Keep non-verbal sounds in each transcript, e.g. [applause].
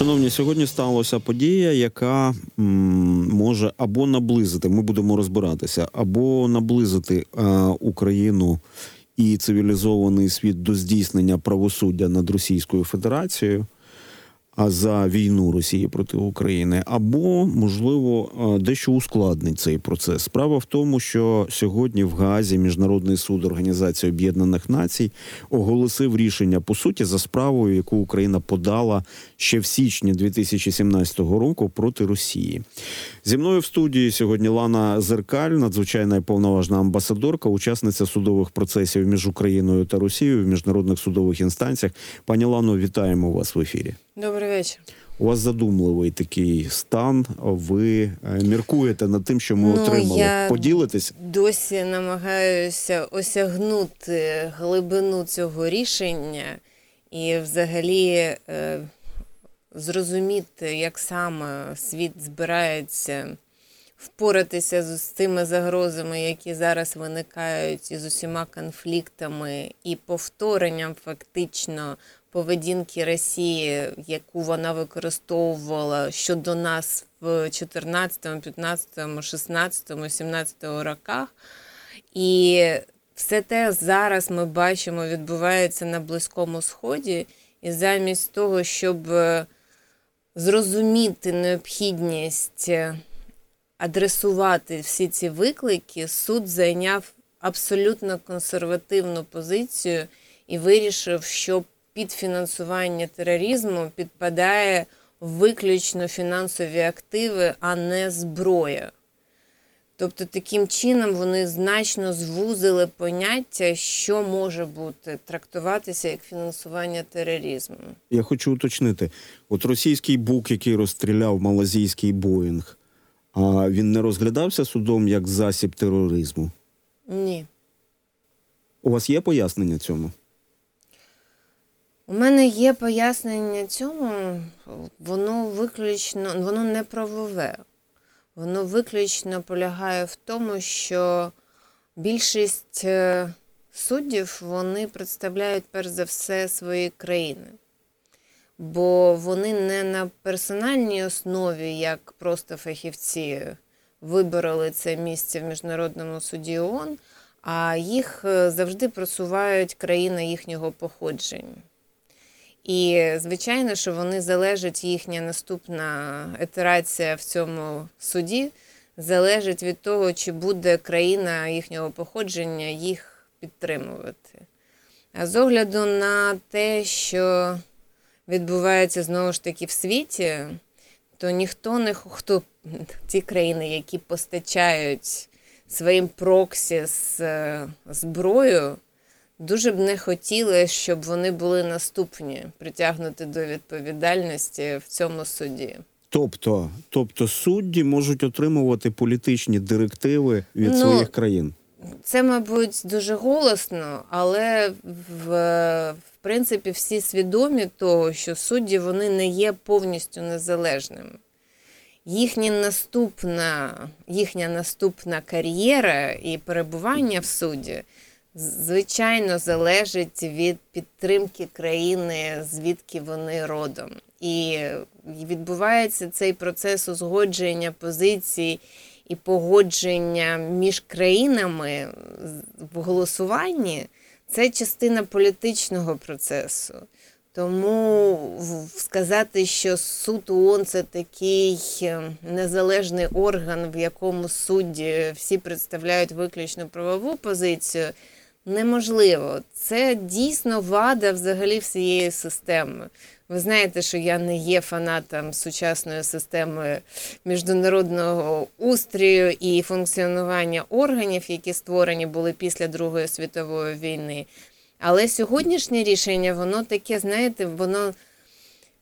Шановні, сьогодні сталася подія, яка м, може або наблизити, ми будемо розбиратися, або наблизити е, Україну і цивілізований світ до здійснення правосуддя над Російською Федерацією. За війну Росії проти України, або можливо дещо ускладнить цей процес. Справа в тому, що сьогодні в Гаазі Міжнародний суд Організації Об'єднаних Націй оголосив рішення по суті за справою, яку Україна подала ще в січні 2017 року проти Росії. Зі мною в студії сьогодні Лана Зеркаль, надзвичайна і повноважна амбасадорка, учасниця судових процесів між Україною та Росією в міжнародних судових інстанціях. Пані Лано, вітаємо вас в ефірі. Добрий вечір. У вас задумливий такий стан. Ви е, міркуєте над тим, що ми Ну, отримали. я- Поділитесь? Досі намагаюся осягнути глибину цього рішення і взагалі е, зрозуміти, як саме світ збирається впоратися з тими загрозами, які зараз виникають, і з усіма конфліктами і повторенням фактично поведінки Росії, яку вона використовувала щодо нас в 14, 15, 16, 17 роках. І все те зараз ми бачимо відбувається на Близькому Сході. І замість того, щоб е, зрозуміти необхідність е, адресувати всі ці виклики, суд зайняв абсолютно консервативну позицію і вирішив, що під фінансування тероризму підпадає виключно фінансові активи, а не зброя. Тобто таким чином вони значно звузили поняття, що може бути трактуватися як фінансування тероризму. Я хочу уточнити: от російський бук, який розстріляв малазійський Боїнг, а він не розглядався судом як засіб тероризму. Ні. У вас є пояснення цьому? У мене є пояснення цьому, воно виключно, воно не правове. Воно виключно полягає в тому, що більшість е, суддів вони представляють перш за все свої країни. Бо вони не на персональній основі, як просто фахівці вибороли це місце в Міжнародному суді ООН, а їх е, завжди просувають країни їхнього походження. І звичайно, що вони залежать, їхня наступна ітерація в цьому суді залежить від того, чи буде країна їхнього походження їх підтримувати. А з огляду на те, що відбувається знову ж таки в світі, то ніхто не хто ті країни, які постачають своїм проксі з е, зброю, Дуже б не хотіли, щоб вони були наступні, притягнути до відповідальності в цьому суді. Тобто, тобто судді можуть отримувати політичні директиви від Ну, своїх країн. Це, мабуть, дуже голосно, але в, в принципі всі свідомі того, що судді вони не є повністю незалежними. Їхня наступна, їхня наступна кар'єра і перебування в суді звичайно залежить від підтримки країни, звідки вони родом. І відбувається цей процес узгодження позицій і погодження між країнами в голосуванні. Це частина політичного процесу. Тому сказати, що суд ООН це такий е, незалежний орган, в якому судді всі представляють виключно правову позицію, неможливо. Це дійсно вада взагалі всієї системи. Ви знаєте, що я не є фанатом сучасної системи міжнародного устрію і функціонування органів, які створені були після Другої світової війни. Але сьогоднішнє рішення, воно таке, знаєте, воно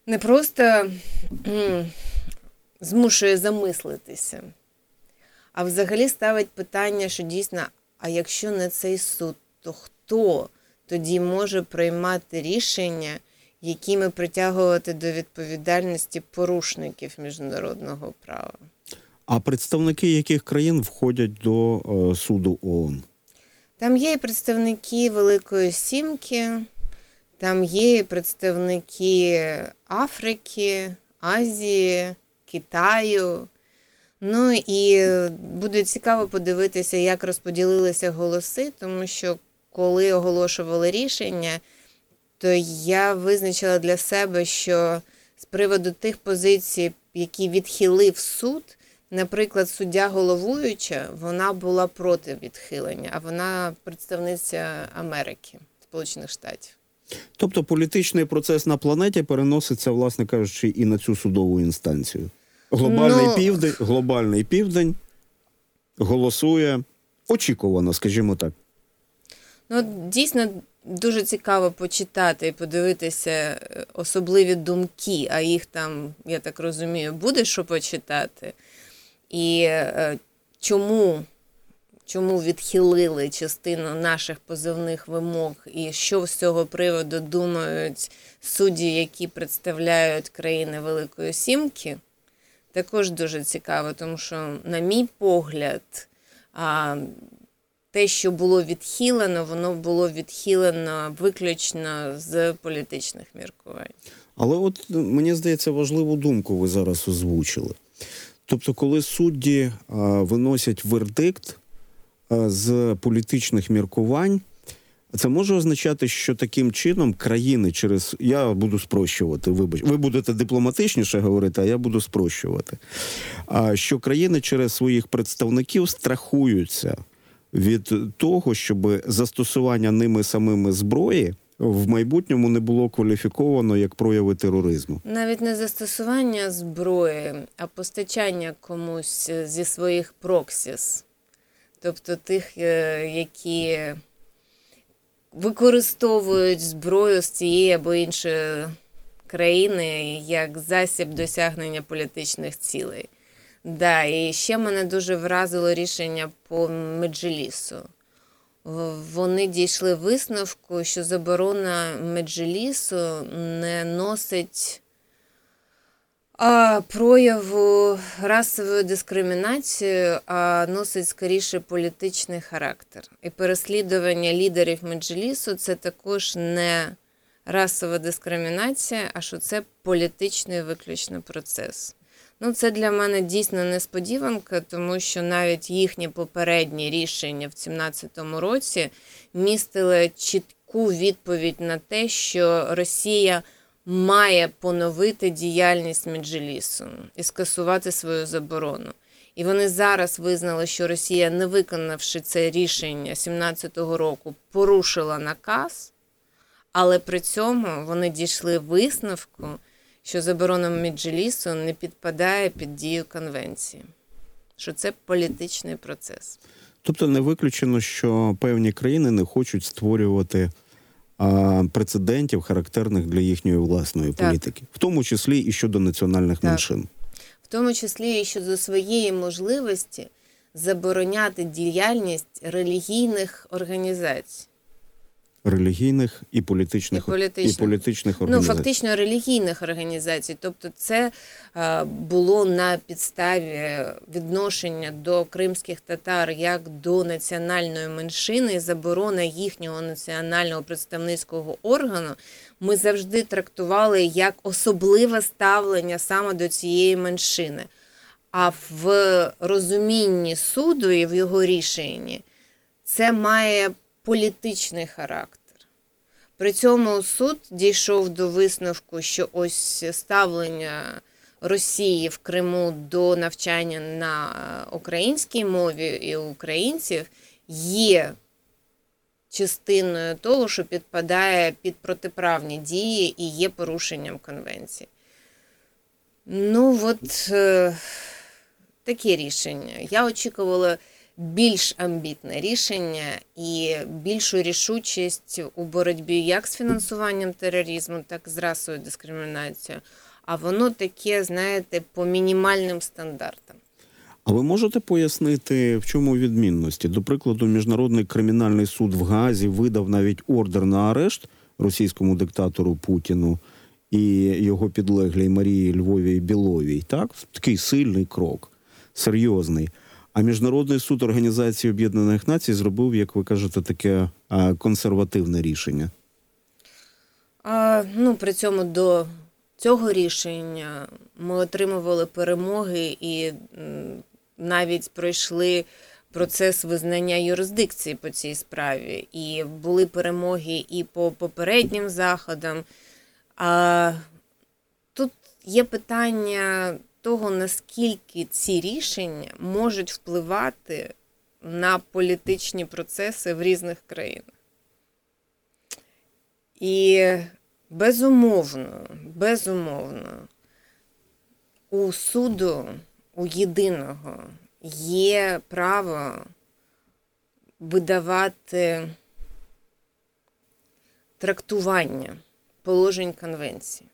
не просто змушує замислитися, а взагалі ставить питання, що дійсно, а якщо не цей суд, то хто тоді може приймати рішення, якими притягувати до відповідальності порушників міжнародного права? А представники яких країн входять до е, суду ООН? Там є і представники Великої Сімки, там є і представники Африки, Азії, Китаю. Ну і буде цікаво подивитися, як розподілилися голоси, тому що коли оголошували рішення, то я визначила для себе, що з приводу тих позицій, які відхилив суд, наприклад, суддя головуюча, вона була проти відхилення, а вона представниця Америки, Сполучених Штатів. Тобто політичний процес на планеті переноситься, власне кажучи, і на цю судову інстанцію. Глобальний Ну- південь, глобальний південь голосує очікувано, скажімо так. Ну, дійсно дуже цікаво почитати і подивитися е, особливі думки, а їх там, я так розумію, буде що почитати. І е, чому, чому відхилили частину наших позовних вимог, і що з цього приводу думають судді, які представляють країни Великої Сімки, також дуже цікаво, тому що, на мій погляд, те, що було відхилено, воно було відхилено виключно з політичних міркувань. Але от е, мені здається, важливу думку ви зараз озвучили. Тобто, коли судді а, виносять вердикт а, з політичних міркувань, це може означати, що таким чином країни через я буду спрощувати. Вибач, ви будете дипломатичніше говорити, а я буду спрощувати. А що країни через своїх представників страхуються від того, щоб застосування ними самими зброї в майбутньому не було кваліфіковано як прояви тероризму. Навіть не застосування зброї, а постачання комусь зі своїх проксіс, тобто тих, е, які використовують зброю з цієї або іншої країни як засіб досягнення політичних цілей. Да, і ще мене дуже вразило рішення по Меджелісу. Вони дійшли висновку, що заборона Меджелісу не носить прояву расової дискримінації, а носить скоріше політичний характер. І переслідування лідерів Меджелісу це також не расова дискримінація, а що це політичний виключно процес. Ну, це для мене дійсно несподіванка, тому що навіть їхні попередні рішення в 2017 році містили чітку відповідь на те, що Росія має поновити діяльність Меджелісу і скасувати свою заборону. І вони зараз визнали, що Росія, не виконавши це рішення 2017 року, порушила наказ, але при цьому вони дійшли висновку, що заборона Меджелісу не підпадає під дію конвенції, що це політичний процес. Тобто не виключено, що певні країни не хочуть створювати а, прецедентів, характерних для їхньої власної Так. політики, в тому числі і щодо національних Так. меншин. в тому числі і щодо своєї можливості забороняти діяльність релігійних організацій. Релігійних і політичних, І політичних. і політичних Ну, організацій. фактично релігійних організацій. Тобто, це е, було на підставі відношення до кримських татар як до національної меншини, і заборона їхнього національного представницького органу. Ми завжди трактували як особливе ставлення саме до цієї меншини. А в розумінні суду і в його рішенні це має політичний характер. При цьому суд дійшов до висновку, що ось ставлення Росії в Криму до навчання на українській мові і українців є частиною того, що підпадає під протиправні дії і є порушенням конвенції. Ну, от е, таке рішення. Я очікувала більш амбітне рішення і більшу рішучість у боротьбі як з фінансуванням тероризму, так і з расовою дискримінацією. А воно таке, знаєте, по мінімальним стандартам. А ви можете пояснити, в чому відмінності? До прикладу, Міжнародний кримінальний суд в Газі видав навіть ордер на арешт російському диктатору Путіну і його підлеглій Марії Львовій Біловій. Так, такий сильний крок, серйозний. А Міжнародний суд Організації Об'єднаних Націй зробив, як ви кажете, таке консервативне рішення. А, ну, при цьому до цього рішення ми отримували перемоги і навіть пройшли процес визнання юрисдикції по цій справі. І були перемоги і по попереднім заходам. А тут є питання того, наскільки ці рішення можуть впливати на політичні процеси в різних країнах. І безумовно, безумовно, у суду, у єдиного є право видавати трактування положень конвенції.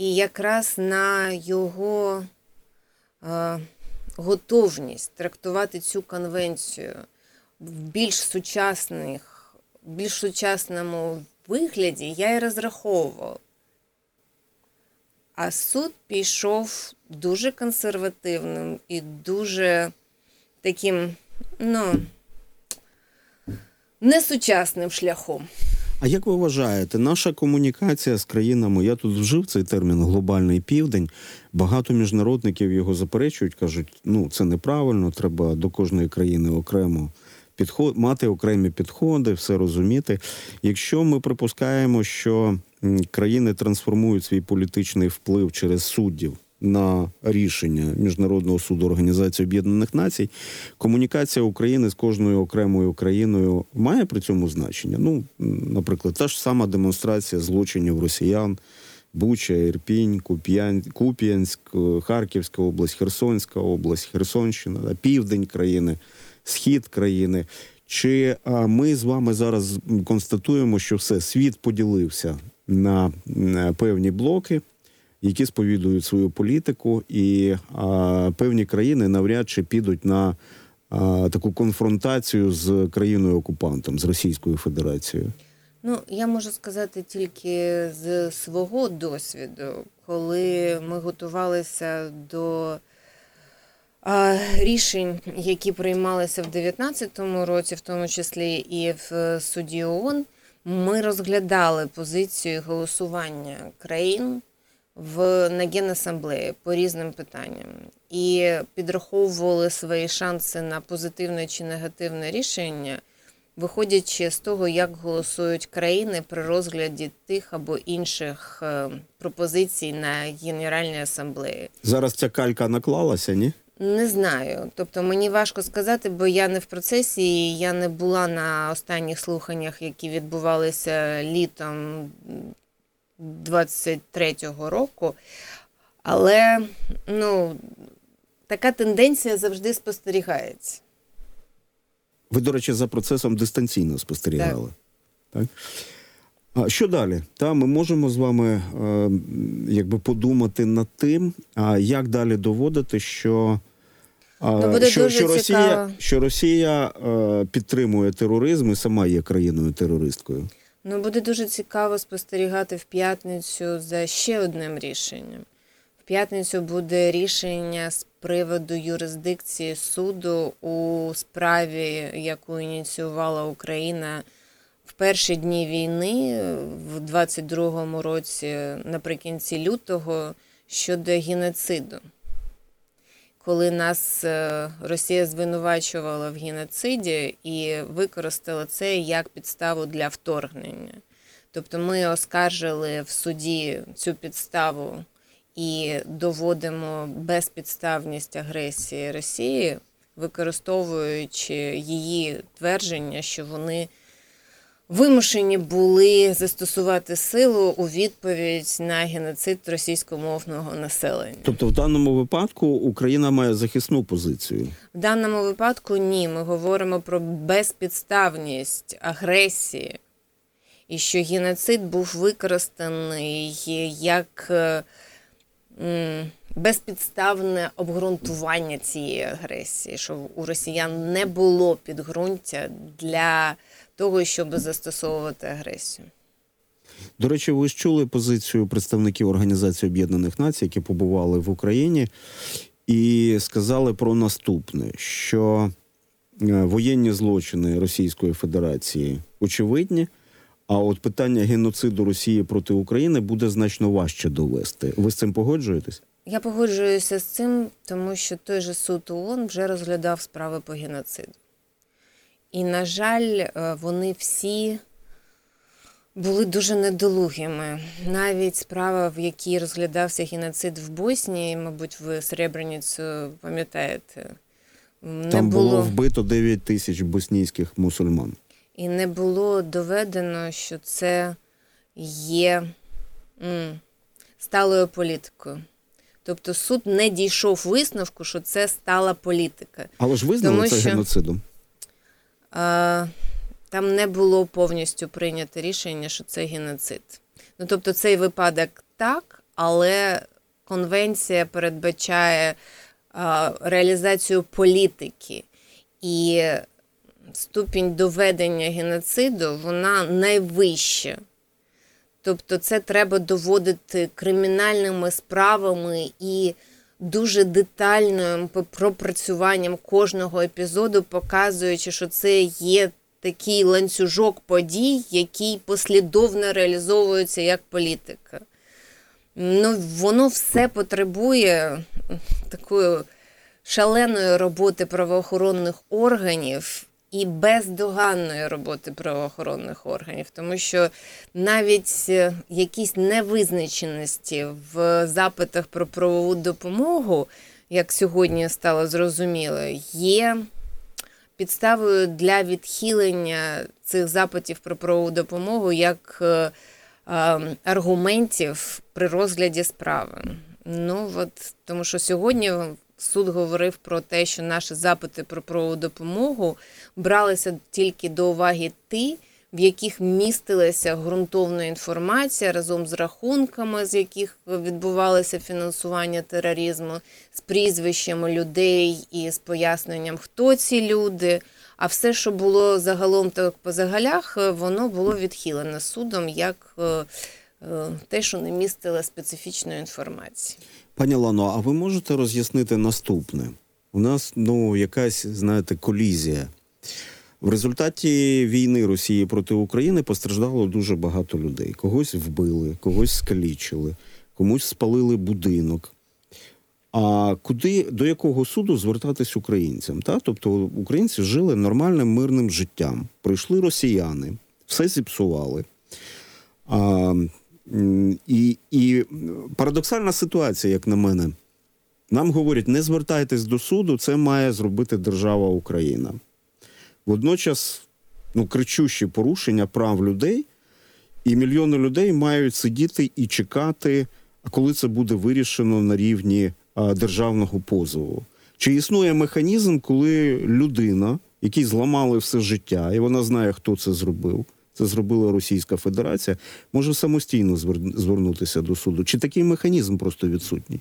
І якраз на його е, готовність трактувати цю конвенцію в більш сучасних, більш сучасному вигляді я і розраховував. А суд пішов дуже консервативним і дуже таким, ну, несучасним шляхом. А як ви вважаєте, наша комунікація з країнами? Я тут вжив цей термін глобальний південь. Багато міжнародників його заперечують, кажуть, ну це неправильно, треба до кожної країни окремо підход, мати окремі підходи, все розуміти. Якщо ми припускаємо, що країни трансформують свій політичний вплив через суддів на рішення міжнародного суду Організації Об'єднаних Націй, комунікація України з кожною окремою країною має при цьому значення. Ну, наприклад, та ж сама демонстрація злочинів росіян. Буча, Ірпінь, Куп'ян, Куп'янськ, Харківська область, Херсонська область, Херсонщина, південь країни, схід країни. Чи ми з вами зараз констатуємо, що все світ поділився на певні блоки, які сповідують свою політику, і а, певні країни навряд чи підуть на а, таку конфронтацію з країною окупантом, з Російською Федерацією? Ну, я можу сказати тільки з свого досвіду, коли ми готувалися до рішень, які приймалися в 2019 році, в тому числі і в суді ООН, ми розглядали позицію голосування країн в на Генасамблеї по різним питанням і підраховували свої шанси на позитивне чи негативне рішення виходячи з того, як голосують країни при розгляді тих або інших е, пропозицій на Генеральній асамблеї. Зараз ця калька наклалася, ні? Не знаю. Тобто мені важко сказати, бо я не в процесі, і я не була на останніх слуханнях, які відбувалися літом 23-го року. Але ну, така тенденція завжди спостерігається. Ви, до речі, за процесом дистанційно спостерігали. Так. А що далі? Та ми можемо з вами е, якби подумати над тим, а як далі доводити, що, а, Ну, що, що Росія, що Росія е, підтримує тероризм і сама є країною терористкою. Ну, буде дуже цікаво спостерігати в п'ятницю за ще одним рішенням. В п'ятницю буде рішення з приводу юрисдикції суду у справі, яку ініціювала Україна в перші дні війни в 22-му році, наприкінці лютого, щодо геноциду. Коли нас е, Росія звинувачувала в геноциді і використала це як підставу для вторгнення. Тобто ми оскаржили в суді цю підставу і доводимо безпідставність агресії Росії, використовуючи її твердження, що вони вимушені були застосувати силу у відповідь на геноцид російськомовного населення. Тобто, в даному випадку Україна має захисну позицію. В даному випадку ні. Ми говоримо про безпідставність агресії, і що геноцид був використаний як е, безпідставне обґрунтування цієї агресії, що у росіян не було підґрунтя для того, щоб застосовувати агресію. До речі, ви ж чули позицію представників Організації Об'єднаних Націй, які побували в Україні, і сказали про наступне: що е, воєнні злочини Російської Федерації очевидні, А от питання геноциду Росії проти України буде значно важче довести. Ви з цим погоджуєтесь? Я погоджуюся з цим, тому що той же суд ООН вже розглядав справи по геноциду. І, на жаль, е, вони всі були дуже недолугими. Навіть справа, в якій розглядався геноцид в Боснії, мабуть, ви Сребреницю пам'ятаєте, не Там було... було вбито 9 тисяч боснійських мусульман. і не було доведено, що це є м, сталою політикою. Тобто суд не дійшов висновку, що це стала політика. Але ж визнали Тому це що- геноцидом. Там не було повністю прийнято рішення, що це геноцид. Ну тобто цей випадок так, але конвенція передбачає реалізацію політики і ступінь доведення геноциду вона найвища. Тобто, це треба доводити кримінальними справами і дуже детальним пропрацюванням кожного епізоду, показуючи, що це є такий ланцюжок подій, який послідовно реалізовується як політика. Ну, воно все потребує такої шаленої роботи правоохоронних органів і бездоганної роботи правоохоронних органів, тому що навіть е, якісь невизначеності в запитах про правову допомогу, як сьогодні стало зрозуміло, є підставою для відхилення цих запитів про правову допомогу як е, е, аргументів при розгляді справи. Ну от тому, що сьогодні суд говорив про те, що наші запити про правову допомогу бралися тільки до уваги ті, в яких містилася ґрунтовна інформація разом з рахунками, з яких відбувалося фінансування тероризму, з прізвищами людей і з поясненням, хто ці люди. А все, що було загалом так по загалях, воно було відхилено судом як е, те, що не містило специфічної інформації. Пані Лано, а ви можете роз'яснити наступне? У нас ну якась, знаєте, колізія. В результаті війни Росії проти України постраждало дуже багато людей. Когось вбили, когось скалічили, комусь спалили будинок. А куди до якого суду звертатись українцям? Та? Тобто українці жили нормальним мирним життям. Прийшли росіяни, все зіпсували. А, і, і парадоксальна ситуація, як на мене. Нам говорять, не звертайтесь до суду, це має зробити держава Україна. Водночас, ну, кричущі порушення прав людей, і мільйони людей мають сидіти і чекати, коли це буде вирішено на рівні а, державного позову. Чи існує механізм, коли людина, якій зламали все життя, і вона знає, хто це зробив, це зробила Російська Федерація, може самостійно звернутися до суду? Чи такий механізм просто відсутній?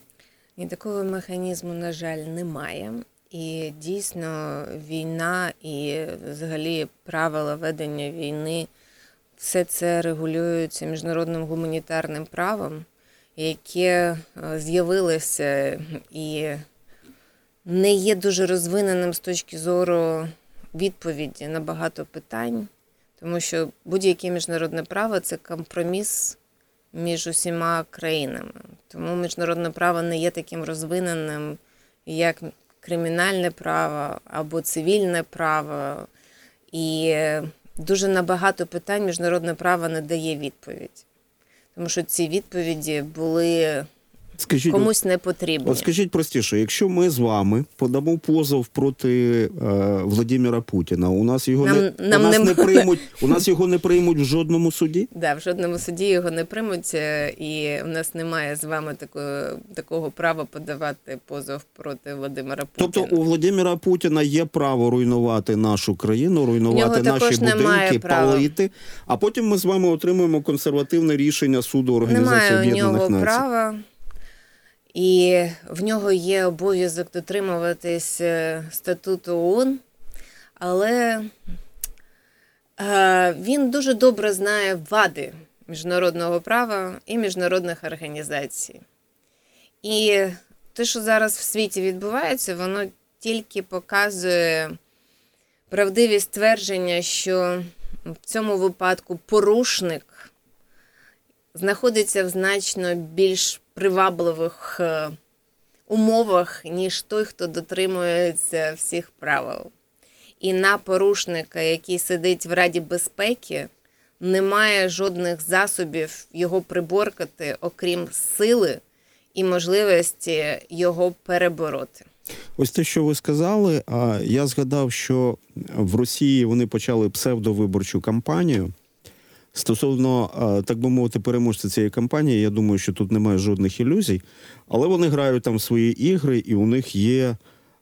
І такого механізму, на жаль, немає. І дійсно війна і взагалі правила ведення війни, все це регулюється міжнародним гуманітарним правом, яке е, з'явилося і не є дуже розвиненим з точки зору відповіді на багато питань, тому що будь-яке міжнародне право це компроміс між усіма країнами. Тому міжнародне право не є таким розвиненим, як кримінальне право або цивільне право. І дуже на багато питань міжнародне право не дає відповідь. Тому що ці відповіді були Скажіть, комусь не потрібні. От скажіть простіше, якщо ми з вами подамо позов проти е, Владимира Путіна, у нас його Нам- не нам у нас не не приймуть, у нас його не приймуть в жодному суді. [laughs] Да, в жодному суді його не приймуть, е, і у нас немає з вами такої, такого права подавати позов проти Володимира Путіна. Тобто у Владимира Путіна є право руйнувати нашу країну, руйнувати наші будинки, палити. А потім ми з вами отримуємо консервативне рішення суду Організації Немає у нього Націй. права, і в нього є обов'язок дотримуватись е, статуту ООН, але е, він дуже добре знає вади міжнародного права і міжнародних організацій. І те, що зараз в світі відбувається, воно тільки показує правдивість твердження, що в цьому випадку порушник знаходиться в значно більш привабливих е, умовах, ніж той, хто дотримується всіх правил. І на порушника, який сидить в Раді безпеки, немає жодних засобів його приборкати, окрім сили і можливості його перебороти. Ось те, що ви сказали, я згадав, що в Росії вони почали псевдовиборчу кампанію. Стосовно, так би мовити, переможця цієї кампанії, я думаю, що тут немає жодних ілюзій, але вони грають там свої ігри, і у них є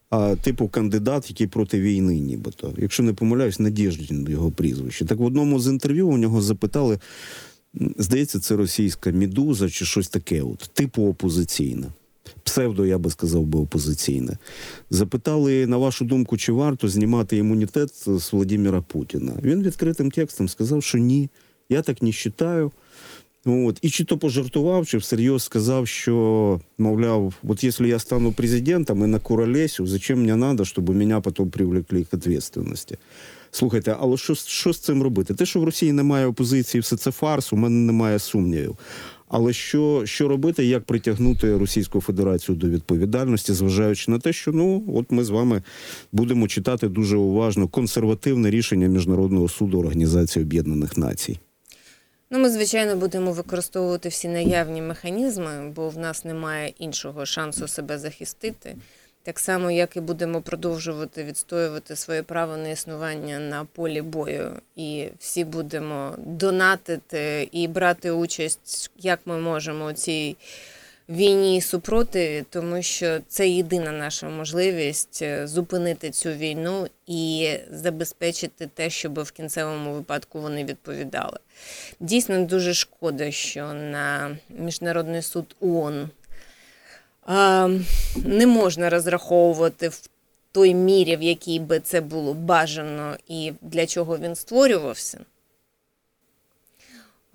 а, типу кандидат, який проти війни, нібито. Якщо не помиляюсь, Надєждін його прізвище. Так в одному з інтерв'ю у нього запитали, здається, це російська медуза чи щось таке, от, типу опозиційне. Псевдо, я би сказав би, опозиційне. Запитали, на вашу думку, чи варто знімати імунітет з Владимира Путіна. Він відкритим текстом сказав, що ні, я так не вважаю. От. І чи то пожартував, чи всерйоз сказав, що, мовляв, от якщо я стану президентом і накуролесю, зачем мені треба, щоб мене потім привлекли к відповідальності? Слухайте, але що, що з цим робити? Те, що в Росії немає опозиції, все це фарс, у мене немає сумнівів. Але що, що робити, як притягнути Російську Федерацію до відповідальності, зважаючи на те, що ну от ми з вами будемо читати дуже уважно консервативне рішення Міжнародного суду Організації Об'єднаних Націй. Ну, ми, звичайно, будемо використовувати всі наявні механізми, бо в нас немає іншого шансу себе захистити. Так само, як і будемо продовжувати відстоювати своє право на існування на полі бою, і всі будемо донатити і брати участь, як ми можемо у цій війні і супротиві, тому що це єдина наша можливість е, зупинити цю війну і забезпечити те, щоб в кінцевому випадку вони відповідали. Дійсно дуже шкода, що на міжнародний суд ООН не можна розраховувати в той мірі, в якій би це було бажано і для чого він створювався.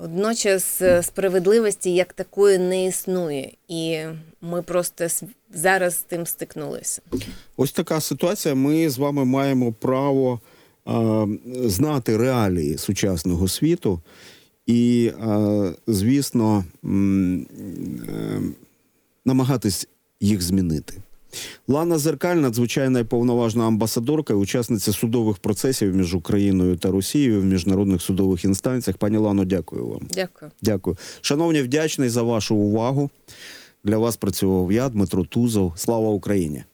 Водночас е, справедливості як такої не існує, і ми просто зараз з тим стикнулися. Ось така ситуація. Ми з вами маємо право а, знати реалії сучасного світу, і, а, звісно, м, е, намагатись їх змінити. Лана Зеркаль, надзвичайна і повноважна амбасадорка і учасниця судових процесів між Україною та Росією в міжнародних судових інстанціях. Пані Лано, дякую вам. Дякую. Дякую. Шановні, вдячний за вашу увагу. Для вас працював я, Дмитро Тузов. Слава Україні!